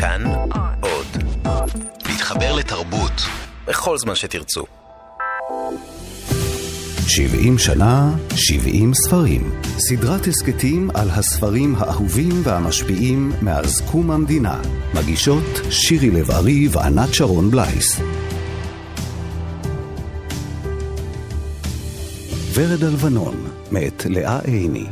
כאן עוד. להתחבר לתרבות בכל זמן שתרצו. 70 שנה, 70 ספרים. סדרת הסכתים על הספרים האהובים והמשפיעים מאז קום המדינה. מגישות שירי לב-ארי וענת שרון בלייס. ורד הלבנון, מאת לאה עיני.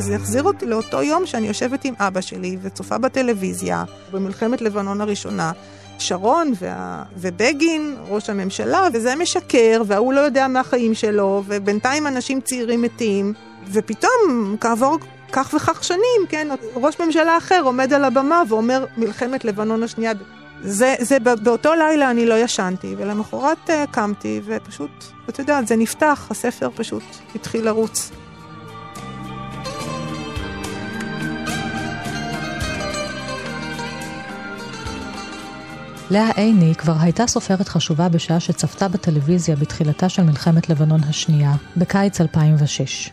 זה יחזיר אותי לאותו יום שאני יושבת עם אבא שלי וצופה בטלוויזיה, במלחמת לבנון הראשונה. שרון וה... ובגין, ראש הממשלה, וזה משקר, וההוא לא יודע מהחיים שלו, ובינתיים אנשים צעירים מתים, ופתאום, כעבור כך וכך שנים, כן, ראש ממשלה אחר עומד על הבמה ואומר מלחמת לבנון השנייה. זה, זה באותו לילה אני לא ישנתי, ולמחרת uh, קמתי, ופשוט, אתה יודע, זה נפתח, הספר פשוט התחיל לרוץ. לאה עיני כבר הייתה סופרת חשובה בשעה שצפתה בטלוויזיה בתחילתה של מלחמת לבנון השנייה, בקיץ 2006.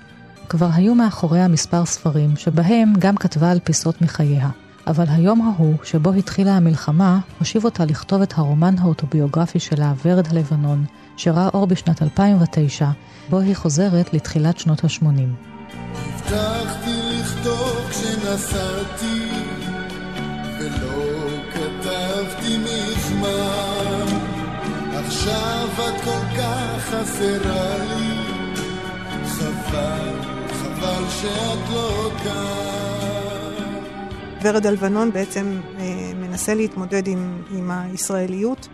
כבר היו מאחוריה מספר ספרים, שבהם גם כתבה על פיסות מחייה. אבל היום ההוא, שבו התחילה המלחמה, הושיב אותה לכתוב את הרומן האוטוביוגרפי שלה, ורד הלבנון, שראה אור בשנת 2009, בו היא חוזרת לתחילת שנות ה-80. הבטחתי לכתוב כשנסעתי, עכשיו את כל כך חסרה לי, חבל, חבל שאת לא כאן. ורד הלבנון בעצם אה, מנסה להתמודד עם, עם הישראליות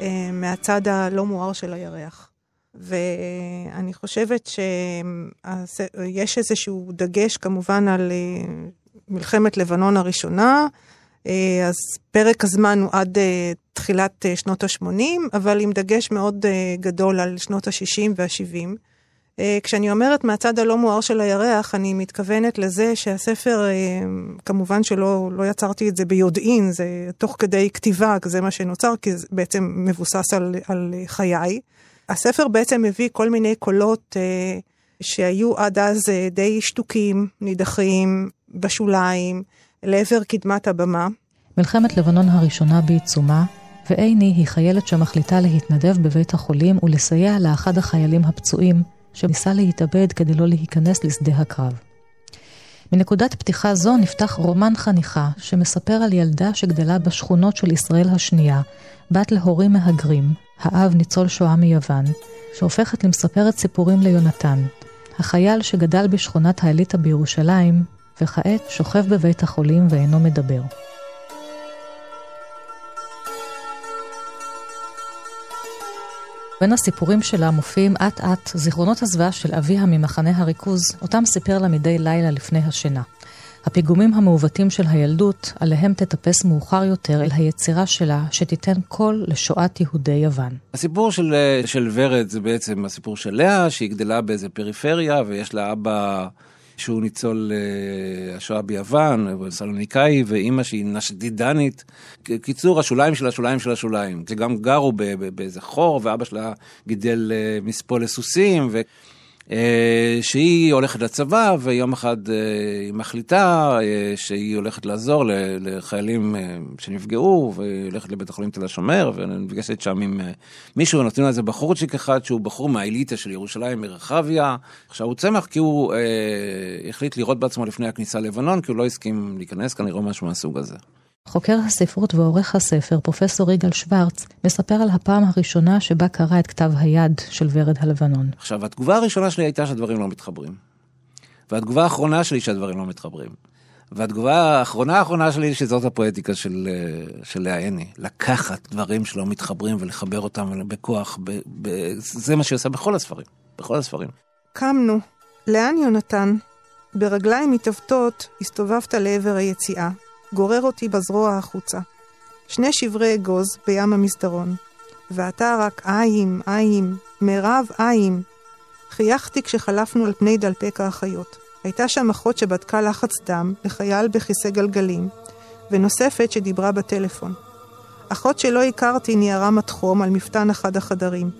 אה, מהצד הלא מואר של הירח. ואני חושבת שיש איזשהו דגש כמובן על אה, מלחמת לבנון הראשונה, אז פרק הזמן הוא עד תחילת אה, שנות ה-80, אבל עם דגש מאוד גדול על שנות ה-60 וה-70. כשאני אומרת מהצד הלא מואר של הירח, אני מתכוונת לזה שהספר, כמובן שלא לא יצרתי את זה ביודעין, זה תוך כדי כתיבה, זה מה שנוצר, כי זה בעצם מבוסס על, על חיי. הספר בעצם מביא כל מיני קולות שהיו עד אז די שתוקים, נידחים, בשוליים. לעבר קדמת הבמה. מלחמת לבנון הראשונה בעיצומה, ועיני היא חיילת שמחליטה להתנדב בבית החולים ולסייע לאחד החיילים הפצועים, שניסה להתאבד כדי לא להיכנס לשדה הקרב. מנקודת פתיחה זו נפתח רומן חניכה שמספר על ילדה שגדלה בשכונות של ישראל השנייה, בת להורים מהגרים, האב ניצול שואה מיוון, שהופכת למספרת סיפורים ליונתן, החייל שגדל בשכונת האליטה בירושלים, וכעת שוכב בבית החולים ואינו מדבר. בין הסיפורים שלה מופיעים אט אט זיכרונות הזוועה של אביה ממחנה הריכוז, אותם סיפר לה מדי לילה לפני השינה. הפיגומים המעוותים של הילדות, עליהם תטפס מאוחר יותר אל היצירה שלה, שתיתן קול לשואת יהודי יוון. הסיפור של, של ורד זה בעצם הסיפור של לאה, שהיא גדלה באיזה פריפריה, ויש לה אבא... שהוא ניצול uh, השואה ביוון, סלוניקאי, ואימא שהיא נשדידנית. קיצור, השוליים של השוליים של השוליים. שגם גרו באיזה חור, ואבא שלה גידל uh, מספוא לסוסים, ו... אה, שהיא הולכת לצבא ויום אחד אה, היא מחליטה אה, שהיא הולכת לעזור לחיילים שנפגעו והיא הולכת לבית החולים תל השומר ונפגשת שם עם מישהו נותנים לה איזה בחורצ'יק אחד שהוא בחור מהאליטה של ירושלים מרחביה. עכשיו הוא צמח כי הוא אה, החליט לראות בעצמו לפני הכניסה ללבנון כי הוא לא הסכים להיכנס כנראה משהו מהסוג הזה. חוקר הספרות ועורך הספר, פרופסור יגאל שוורץ, מספר על הפעם הראשונה שבה קרא את כתב היד של ורד הלבנון. עכשיו, התגובה הראשונה שלי הייתה שהדברים לא מתחברים. והתגובה האחרונה שלי שהדברים לא מתחברים. והתגובה האחרונה האחרונה שלי שזאת הפואטיקה של, אה, של לאה עיני. לקחת דברים שלא מתחברים ולחבר אותם בכוח, ב, ב, זה מה שהיא עושה בכל הספרים, בכל הספרים. קמנו. לאן יונתן? ברגליים מתעוותות הסתובבת לעבר היציאה. גורר אותי בזרוע החוצה. שני שברי אגוז בים המסדרון. ואתה רק איים, איים, מירב איים. חייכתי כשחלפנו על פני דלפק האחיות. הייתה שם אחות שבדקה לחץ דם לחייל בכיסא גלגלים, ונוספת שדיברה בטלפון. אחות שלא הכרתי ניערה מתחום על מפתן אחד החדרים.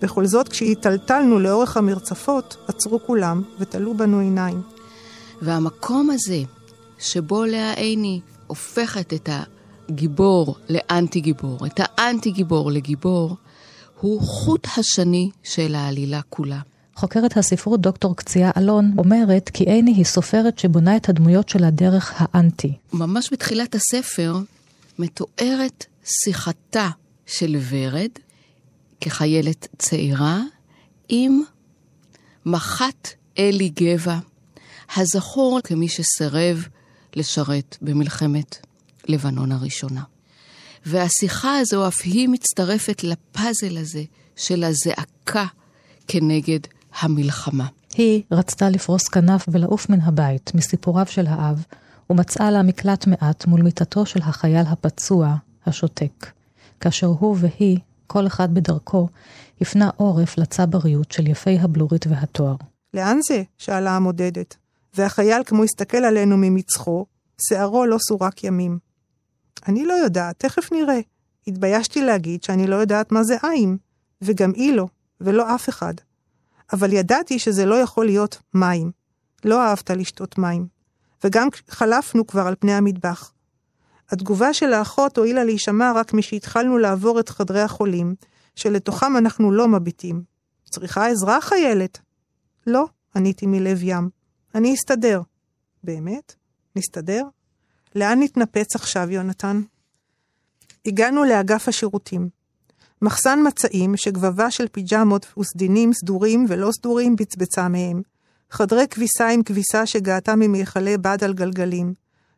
בכל זאת, כשהיטלטלנו לאורך המרצפות, עצרו כולם ותלו בנו עיניים. והמקום הזה, שבו לאה עיני הופכת את הגיבור לאנטי גיבור, את האנטי גיבור לגיבור, הוא חוט השני של העלילה כולה. חוקרת הספרות דוקטור קציעה אלון אומרת כי עיני היא סופרת שבונה את הדמויות שלה דרך האנטי. ממש בתחילת הספר מתוארת שיחתה של ורד כחיילת צעירה עם מח"ט אלי גבע, הזכור כמי שסרב לשרת במלחמת לבנון הראשונה. והשיחה הזו אף היא מצטרפת לפאזל הזה של הזעקה כנגד המלחמה. היא רצתה לפרוס כנף ולעוף מן הבית מסיפוריו של האב, ומצאה לה מקלט מעט מול מיטתו של החייל הפצוע, השותק. כאשר הוא והיא, כל אחד בדרכו, הפנה עורף לצבריות של יפי הבלורית והתואר. לאן זה? שאלה המודדת. והחייל כמו הסתכל עלינו ממצחו, שערו לא סורק ימים. אני לא יודעת, תכף נראה. התביישתי להגיד שאני לא יודעת מה זה עין, וגם היא לא, ולא אף אחד. אבל ידעתי שזה לא יכול להיות מים. לא אהבת לשתות מים. וגם חלפנו כבר על פני המטבח. התגובה של האחות הועילה להישמע רק משהתחלנו לעבור את חדרי החולים, שלתוכם אנחנו לא מביטים. צריכה עזרה, חיילת? לא, עניתי מלב ים. אני אסתדר. באמת? נסתדר? לאן נתנפץ עכשיו, יונתן? הגענו לאגף השירותים. מחסן מצעים שגבבה של פיג'מות וסדינים סדורים ולא סדורים בצבצה מהם. חדרי כביסה עם כביסה שגעתה ממיכלי בד על גלגלים.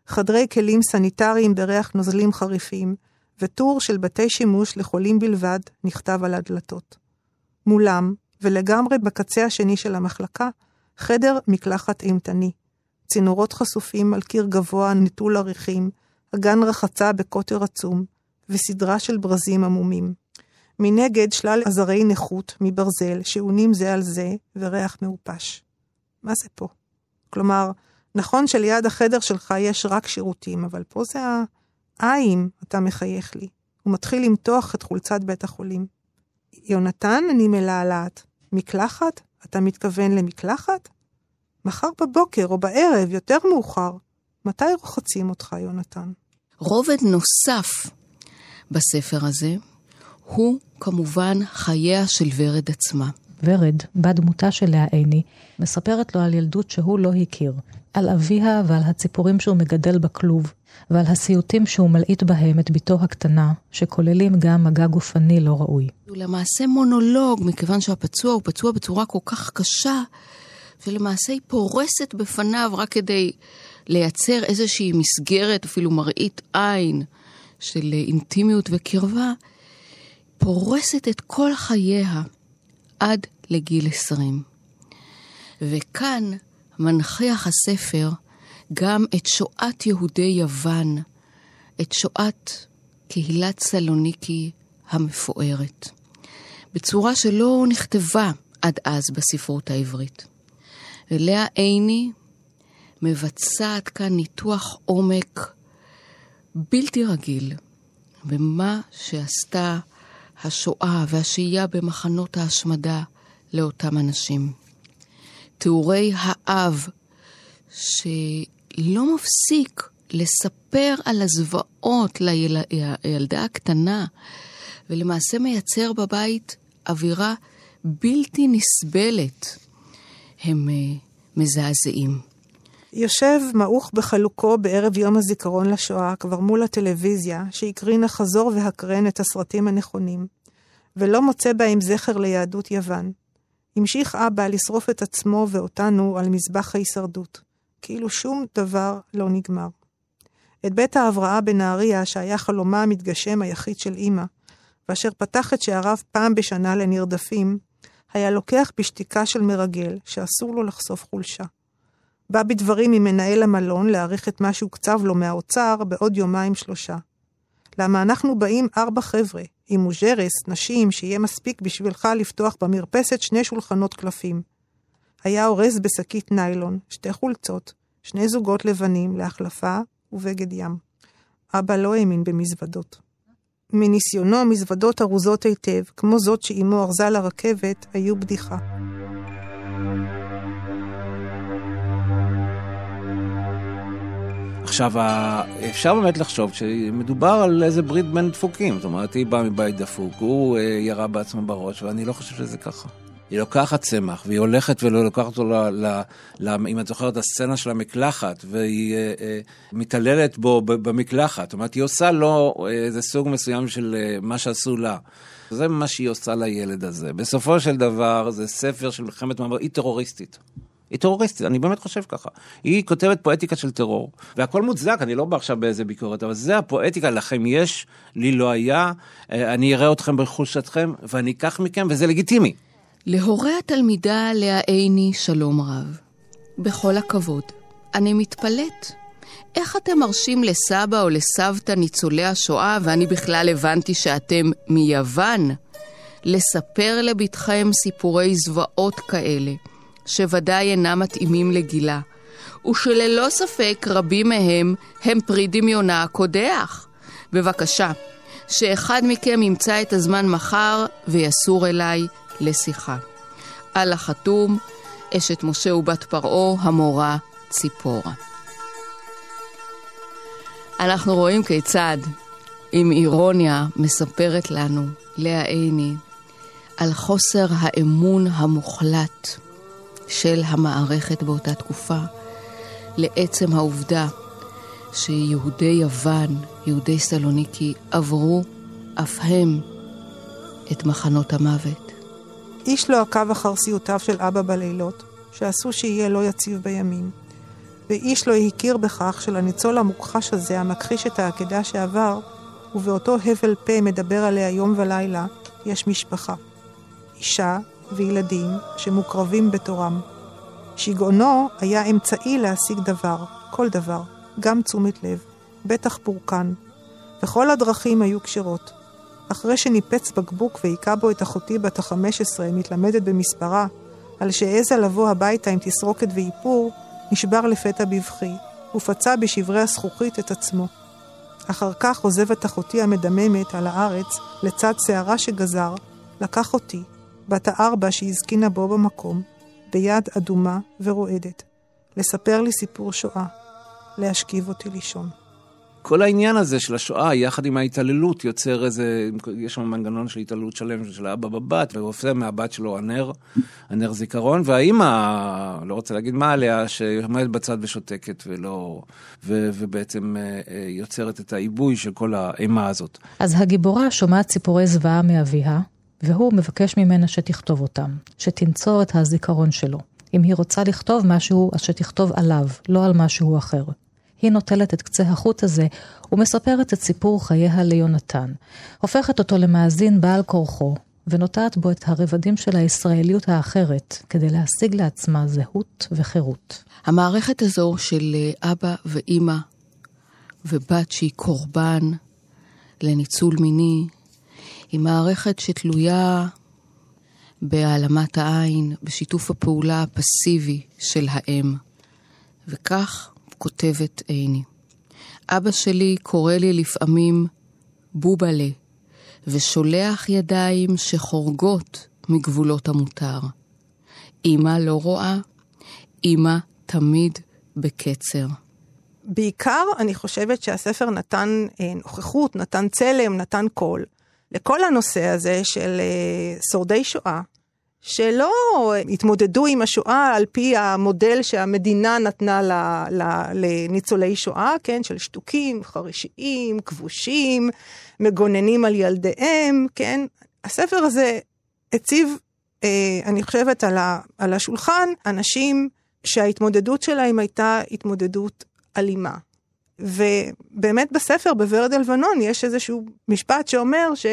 חדרי כלים סניטריים בריח נוזלים חריפים, וטור של בתי שימוש לחולים בלבד נכתב על הדלתות. מולם, ולגמרי בקצה השני של המחלקה, חדר מקלחת אימתני. צינורות חשופים על קיר גבוה נטול עריכים, אגן רחצה בקוטר עצום, וסדרה של ברזים עמומים. מנגד שלל עזרי נכות מברזל שעונים זה על זה, וריח מעופש. מה זה פה? כלומר, נכון שליד החדר שלך יש רק שירותים, אבל פה זה העין, אתה מחייך לי. הוא מתחיל למתוח את חולצת בית החולים. יונתן, אני מלהלעת. מקלחת? אתה מתכוון למקלחת? מחר בבוקר או בערב, יותר מאוחר. מתי רוחצים אותך, יונתן? רובד נוסף בספר הזה הוא כמובן חייה של ורד עצמה. ורד, בת דמותה של לאה עיני, מספרת לו על ילדות שהוא לא הכיר, על אביה ועל הציפורים שהוא מגדל בכלוב, ועל הסיוטים שהוא מלעיט בהם את בתו הקטנה, שכוללים גם מגע גופני לא ראוי. הוא למעשה מונולוג, מכיוון שהפצוע הוא פצוע בצורה כל כך קשה, ולמעשה היא פורסת בפניו רק כדי לייצר איזושהי מסגרת, אפילו מראית עין, של אינטימיות וקרבה, פורסת את כל חייה עד לגיל 20. וכאן מנכיח הספר גם את שואת יהודי יוון, את שואת קהילת סלוניקי המפוארת, בצורה שלא נכתבה עד אז בספרות העברית. ולאה עיני מבצעת כאן ניתוח עומק בלתי רגיל במה שעשתה השואה והשהייה במחנות ההשמדה לאותם אנשים. תיאורי האב שלא מפסיק לספר על הזוועות לילדה הקטנה, ולמעשה מייצר בבית אווירה בלתי נסבלת. הם uh, מזעזעים. יושב מעוך בחלוקו בערב יום הזיכרון לשואה, כבר מול הטלוויזיה, שהקרינה חזור והקרן את הסרטים הנכונים, ולא מוצא בהם זכר ליהדות יוון. המשיך אבא לשרוף את עצמו ואותנו על מזבח ההישרדות, כאילו שום דבר לא נגמר. את בית ההבראה בנהריה, שהיה חלומה המתגשם היחיד של אמא, ואשר פתח את שעריו פעם בשנה לנרדפים, היה לוקח בשתיקה של מרגל, שאסור לו לחשוף חולשה. בא בדברים עם מנהל המלון להעריך את מה שהוקצב לו מהאוצר בעוד יומיים שלושה. למה אנחנו באים ארבע חבר'ה, עם מוז'רס, נשים, שיהיה מספיק בשבילך לפתוח במרפסת שני שולחנות קלפים. היה אורז בשקית ניילון, שתי חולצות, שני זוגות לבנים להחלפה ובגד ים. אבא לא האמין במזוודות. מניסיונו, מזוודות ארוזות היטב, כמו זאת שאימו ארזה לרכבת, היו בדיחה. עכשיו, אפשר באמת לחשוב שמדובר על איזה ברית בין דפוקים. זאת אומרת, היא באה מבית דפוק, הוא אה, ירה בעצמו בראש, ואני לא חושב שזה ככה. היא לוקחת צמח, והיא הולכת ולא לוקחת אותו, ל, ל, ל, אם את זוכרת, הסצנה של המקלחת, והיא אה, אה, מתעללת בו במקלחת. זאת אומרת, היא עושה לו איזה סוג מסוים של אה, מה שעשו לה. זה מה שהיא עושה לילד הזה. בסופו של דבר, זה ספר של מלחמת מעבר, היא טרוריסטית. היא טרוריסטית, אני באמת חושב ככה. היא כותבת פואטיקה של טרור, והכל מוצדק, אני לא בא עכשיו באיזה ביקורת, אבל זה הפואטיקה, לכם יש, לי לא היה, אה, אני אראה אתכם בחולשתכם, ואני אקח מכם, וזה לגיטימי. להורי התלמידה לאה עיני שלום רב. בכל הכבוד, אני מתפלאת. איך אתם מרשים לסבא או לסבתא ניצולי השואה, ואני בכלל הבנתי שאתם מיוון, לספר לבתכם סיפורי זוועות כאלה, שוודאי אינם מתאימים לגילה, ושללא ספק רבים מהם הם פרי דמיונה הקודח. בבקשה, שאחד מכם ימצא את הזמן מחר ויסור אליי לשיחה. על החתום, אשת משה ובת פרעה, המורה ציפורה. אנחנו רואים כיצד, עם אירוניה, מספרת לנו לאה עיני על חוסר האמון המוחלט של המערכת באותה תקופה, לעצם העובדה שיהודי יוון, יהודי סלוניקי, עברו אף הם את מחנות המוות. איש לא עקב אחר סיוטיו של אבא בלילות, שעשו שיהיה לא יציב בימים. ואיש לא הכיר בכך שלניצול המוכחש הזה, המכחיש את העקדה שעבר, ובאותו הבל פה מדבר עליה יום ולילה, יש משפחה. אישה וילדים שמוקרבים בתורם. שיגעונו היה אמצעי להשיג דבר, כל דבר, גם תשומת לב, בטח פורקן. וכל הדרכים היו כשרות. אחרי שניפץ בקבוק והיכה בו את אחותי בת החמש עשרה, מתלמדת במספרה, על שהעזה לבוא הביתה עם תסרוקת ואיפור, נשבר לפתע בבכי, ופצע בשברי הזכוכית את עצמו. אחר כך עוזב את אחותי המדממת על הארץ, לצד שערה שגזר, לקח אותי, בת הארבע שהזקינה בו במקום, ביד אדומה ורועדת, לספר לי סיפור שואה, להשכיב אותי לישון. כל העניין הזה של השואה, יחד עם ההתעללות, יוצר איזה, יש שם מנגנון של התעללות שלם של האבא בבת, והוא עושה מהבת שלו הנר, הנר זיכרון, והאימא, לא רוצה להגיד מה עליה, שעומדת בצד ושותקת, ולא, ו, ובעצם אה, אה, יוצרת את העיבוי של כל האימה הזאת. אז הגיבורה שומעת סיפורי זוועה מאביה, והוא מבקש ממנה שתכתוב אותם, שתנצור את הזיכרון שלו. אם היא רוצה לכתוב משהו, אז שתכתוב עליו, לא על משהו אחר. היא נוטלת את קצה החוט הזה ומספרת את סיפור חייה ליונתן. הופכת אותו למאזין בעל כורחו, ונוטעת בו את הרבדים של הישראליות האחרת, כדי להשיג לעצמה זהות וחירות. המערכת הזו של אבא ואימא ובת שהיא קורבן לניצול מיני, היא מערכת שתלויה בהעלמת העין, בשיתוף הפעולה הפסיבי של האם. וכך כותבת עיני. אבא שלי קורא לי לפעמים בובלה, ושולח ידיים שחורגות מגבולות המותר. אמא לא רואה, אמא תמיד בקצר. בעיקר אני חושבת שהספר נתן אה, נוכחות, נתן צלם, נתן קול לכל הנושא הזה של אה, שורדי שואה, שלא התמודדו עם השואה על פי המודל שהמדינה נתנה ל, ל, לניצולי שואה, כן, של שתוקים, חרישיים, כבושים, מגוננים על ילדיהם, כן. הספר הזה הציב, אה, אני חושבת, על, ה, על השולחן אנשים שההתמודדות שלהם הייתה התמודדות אלימה. ובאמת בספר, בוורד הלבנון, יש איזשהו משפט שאומר ש...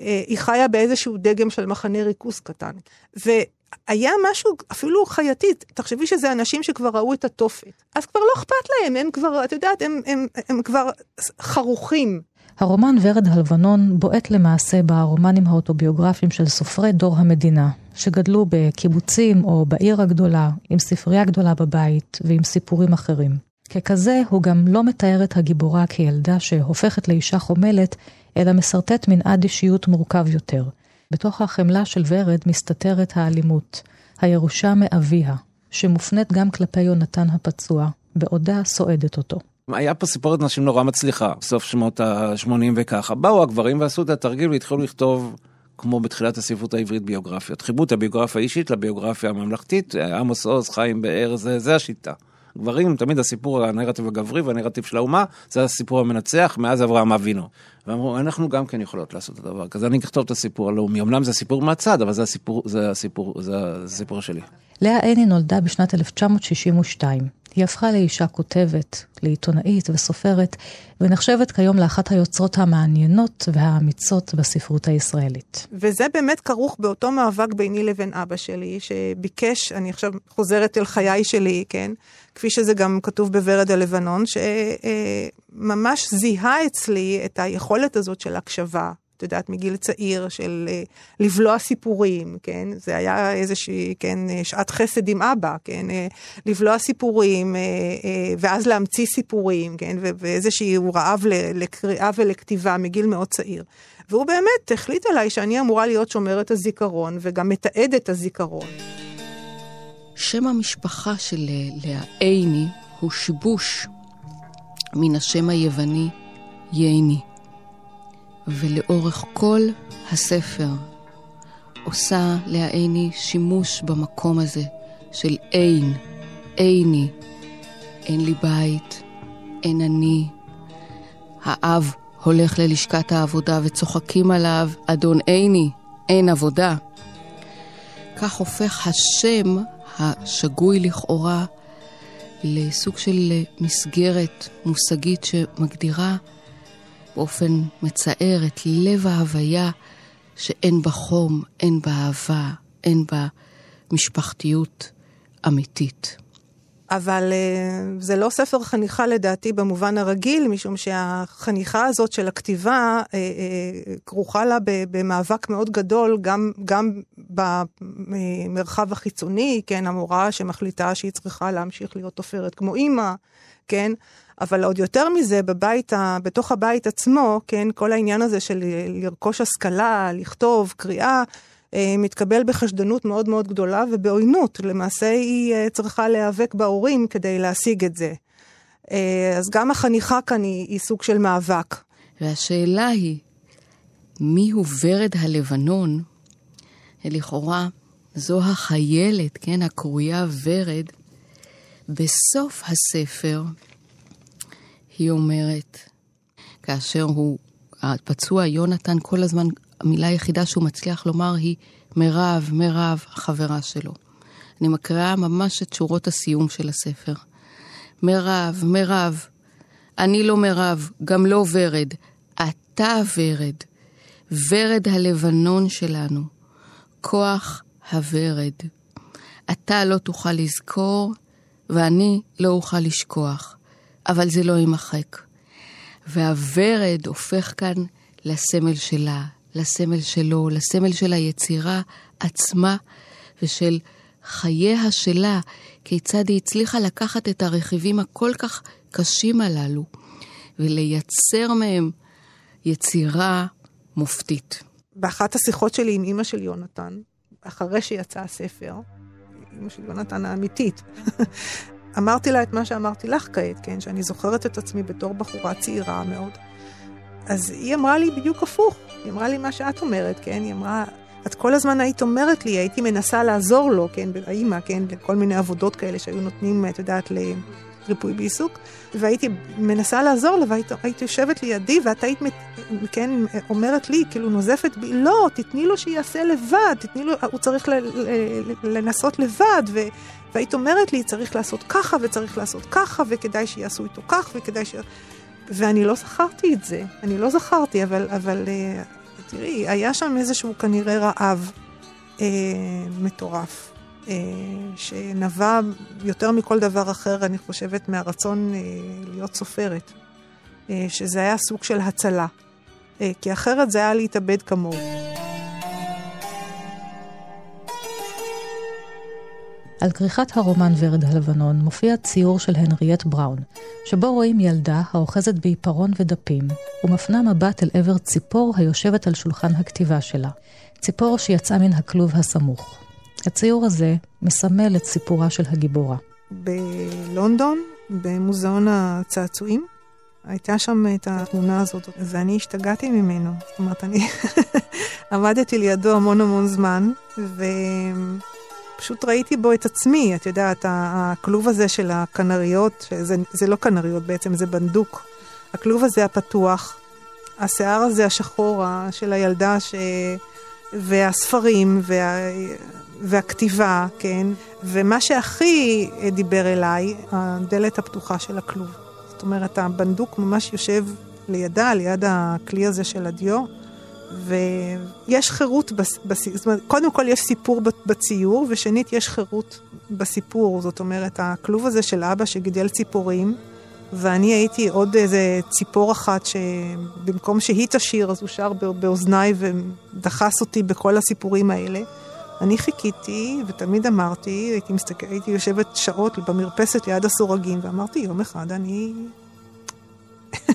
אה, חיה באיזשהו דגם של מחנה ריכוז קטן. והיה משהו אפילו חייתית, תחשבי שזה אנשים שכבר ראו את התופת, אז כבר לא אכפת להם, הם כבר, את יודעת, הם, הם, הם כבר חרוכים. הרומן ורד הלבנון בועט למעשה ברומנים האוטוביוגרפיים של סופרי דור המדינה, שגדלו בקיבוצים או בעיר הגדולה, עם ספרייה גדולה בבית ועם סיפורים אחרים. ככזה, הוא גם לא מתאר את הגיבורה כילדה שהופכת לאישה חומלת, אלא משרטט מנעד אישיות מורכב יותר. בתוך החמלה של ורד מסתתרת האלימות, הירושה מאביה, שמופנית גם כלפי יונתן הפצוע, בעודה סועדת אותו. היה פה סיפורת נשים נורא מצליחה, סוף שמות ה-80 וככה. באו הגברים ועשו את התרגיל והתחילו לכתוב, כמו בתחילת הספרות העברית, ביוגרפיות. חיברו את הביוגרפיה האישית לביוגרפיה הממלכתית, עמוס עוז, חיים באר, זה, זה השיטה. גברים, תמיד הסיפור, הנרטיב הגברי והנרטיב של האומה, זה הסיפור המנצח מאז אברהם אבינו. ואמרו, אנחנו גם כן יכולות לעשות את הדבר כזה, אני אכתוב את הסיפור הלאומי. אמנם זה סיפור מהצד, אבל זה הסיפור, זה הסיפור, זה הסיפור שלי. לאה עיני נולדה בשנת 1962. היא הפכה לאישה כותבת, לעיתונאית וסופרת, ונחשבת כיום לאחת היוצרות המעניינות והאמיצות בספרות הישראלית. וזה באמת כרוך באותו מאבק ביני לבין אבא שלי, שביקש, אני עכשיו חוזרת אל חיי שלי, כן? כפי שזה גם כתוב בוורד הלבנון, שממש זיהה אצלי את היכולת הזאת של הקשבה, את יודעת, מגיל צעיר של uh, לבלוע סיפורים, כן? זה היה איזושהי, כן, אה, שעת חסד עם אבא, כן? Uh, לבלוע סיפורים, ואז להמציא סיפורים, כן? ואיזשהו רעב לקריאה ולכתיבה מגיל מאוד צעיר. והוא באמת החליט עליי שאני אמורה להיות שומרת הזיכרון, וגם מתעדת הזיכרון. שם המשפחה של לאה עיני הוא שיבוש מן השם היווני ייני. ולאורך כל הספר עושה לאה שימוש במקום הזה של אין, עיני, אין לי בית, אין אני. האב הולך ללשכת העבודה וצוחקים עליו, אדון עיני, אין עבודה. כך הופך השם השגוי לכאורה לסוג של מסגרת מושגית שמגדירה באופן מצער את לב ההוויה שאין בה חום, אין בה אהבה, אין בה משפחתיות אמיתית. אבל uh, זה לא ספר חניכה לדעתי במובן הרגיל, משום שהחניכה הזאת של הכתיבה uh, uh, כרוכה לה במאבק מאוד גדול, גם, גם במרחב החיצוני, כן, המורה שמחליטה שהיא צריכה להמשיך להיות תופרת כמו אימא, כן, אבל עוד יותר מזה, בבית, בתוך הבית עצמו, כן, כל העניין הזה של לרכוש השכלה, לכתוב, קריאה, אה, מתקבל בחשדנות מאוד מאוד גדולה ובעוינות. למעשה היא אה, צריכה להיאבק בהורים כדי להשיג את זה. אה, אז גם החניכה כאן היא, היא סוג של מאבק. והשאלה היא, מי הוא ורד הלבנון? לכאורה, זו החיילת, כן, הקרויה ורד. בסוף הספר, היא אומרת, כאשר הוא, הפצוע יונתן, כל הזמן, המילה היחידה שהוא מצליח לומר היא מירב, מירב, החברה שלו. אני מקריאה ממש את שורות הסיום של הספר. מירב, מירב, אני לא מירב, גם לא ורד, אתה ורד, ורד הלבנון שלנו, כוח הוורד. אתה לא תוכל לזכור, ואני לא אוכל לשכוח. אבל זה לא יימחק. והוורד הופך כאן לסמל שלה, לסמל שלו, לסמל של היצירה עצמה ושל חייה שלה, כיצד היא הצליחה לקחת את הרכיבים הכל כך קשים הללו ולייצר מהם יצירה מופתית. באחת השיחות שלי עם אימא של יונתן, אחרי שיצא הספר, אימא של יונתן האמיתית, אמרתי לה את מה שאמרתי לך כעת, כן? שאני זוכרת את עצמי בתור בחורה צעירה מאוד. אז היא אמרה לי בדיוק הפוך, היא אמרה לי מה שאת אומרת, כן? היא אמרה, את כל הזמן היית אומרת לי, הייתי מנסה לעזור לו, כן? האימא, כן? לכל מיני עבודות כאלה שהיו נותנים, את יודעת, לריפוי בעיסוק, והייתי מנסה לעזור לו, והיית יושבת לידי, ואת היית, כן, אומרת לי, כאילו נוזפת בי, לא, תתני לו שיעשה לבד, תתני לו, הוא צריך לנסות לבד, ו... והיית אומרת לי, צריך לעשות ככה וצריך לעשות ככה, וכדאי שיעשו איתו כך, וכדאי ש... ואני לא זכרתי את זה, אני לא זכרתי, אבל, אבל uh, תראי, היה שם איזשהו כנראה רעב uh, מטורף, שנבע יותר מכל דבר אחר, אני חושבת, מהרצון uh, להיות סופרת, uh, שזה היה סוג של הצלה, כי אחרת זה היה להתאבד כמוהו. על כריכת הרומן ורד הלבנון מופיע ציור של הנריאט בראון, שבו רואים ילדה האוחזת בעיפרון ודפים, ומפנה מבט אל עבר ציפור היושבת על שולחן הכתיבה שלה, ציפור שיצאה מן הכלוב הסמוך. הציור הזה מסמל את סיפורה של הגיבורה. בלונדון במוזיאון הצעצועים. הייתה שם את התמונה הזאת, ואני השתגעתי ממנו. זאת אומרת, אני עמדתי לידו המון המון זמן, ופשוט ראיתי בו את עצמי, את יודעת, הכלוב הזה של הכנריות, זה, זה לא כנריות בעצם, זה בנדוק. הכלוב הזה הפתוח, השיער הזה השחור של הילדה ש... והספרים וה... והכתיבה, כן? ומה שהכי דיבר אליי, הדלת הפתוחה של הכלוב. זאת אומרת, הבנדוק ממש יושב לידה, ליד הכלי הזה של הדיו, ויש חירות, בס... בס... זאת אומרת, קודם כל יש סיפור בציור, ושנית יש חירות בסיפור. זאת אומרת, הכלוב הזה של אבא שגידל ציפורים, ואני הייתי עוד איזה ציפור אחת שבמקום שהיא תשיר, אז הוא שר באוזניי ודחס אותי בכל הסיפורים האלה. אני חיכיתי, ותמיד אמרתי, הייתי, מסתכל, הייתי יושבת שעות במרפסת ליד הסורגים, ואמרתי, יום אחד אני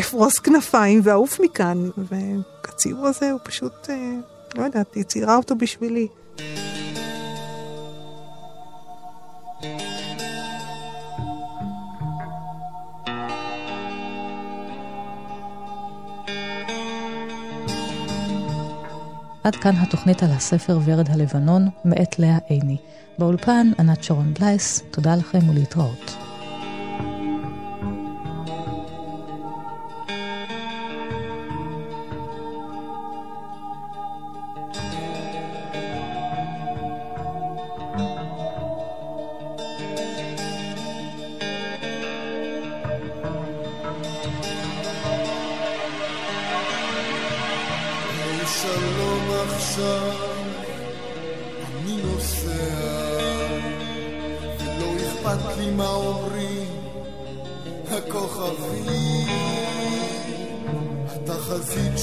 אפרוס כנפיים ואעוף מכאן. והציור הזה הוא פשוט, אה, לא יודעת, היא ציירה אותו בשבילי. עד כאן התוכנית על הספר ורד הלבנון, מאת לאה עיני. באולפן, ענת שרון בלייס, תודה לכם ולהתראות.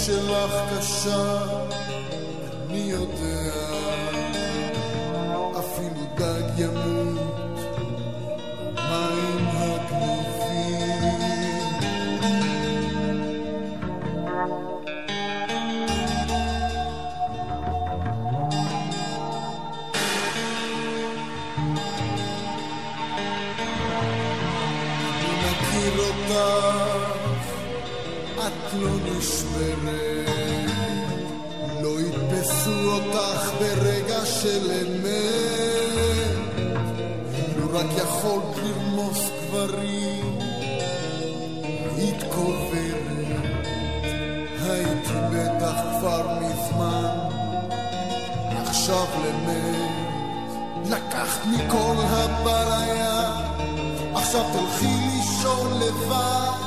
שלך קשה לא נשברת, לא יתפסו אותך ברגע של אמת. לו רק יכולת לרמוס גברים, היית קוברת, הייתי בטח כבר מזמן, עכשיו למת. לקחת מכל הבעיה, עכשיו תלכי לישון לבד.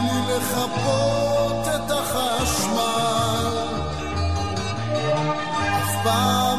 לי לכבות את החשמל. אף פעם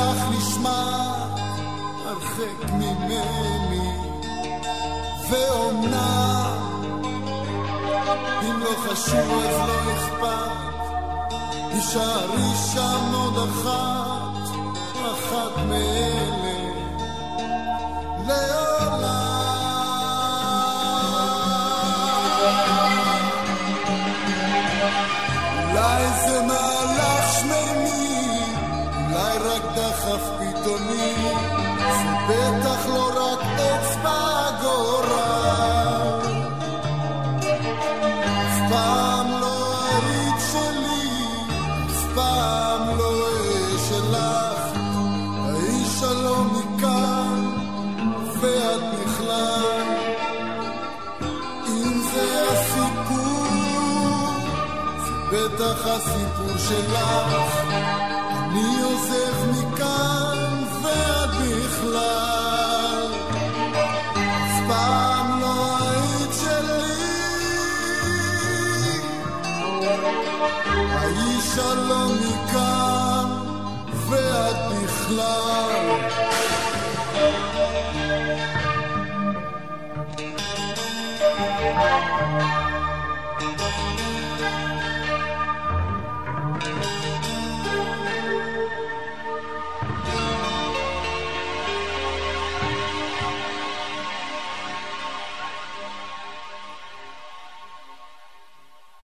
שלך נשמע הרחק ממני, ואומנם אם לא חשוב אז לא אכפת, תישארי שם עוד אחת, אחת מאלה, לעולם. בטח הסיפור שלך. אני עוזב מכאן ואת בכלל. אף פעם לא היית שלי. האיש הלא מכאן ואת בכלל.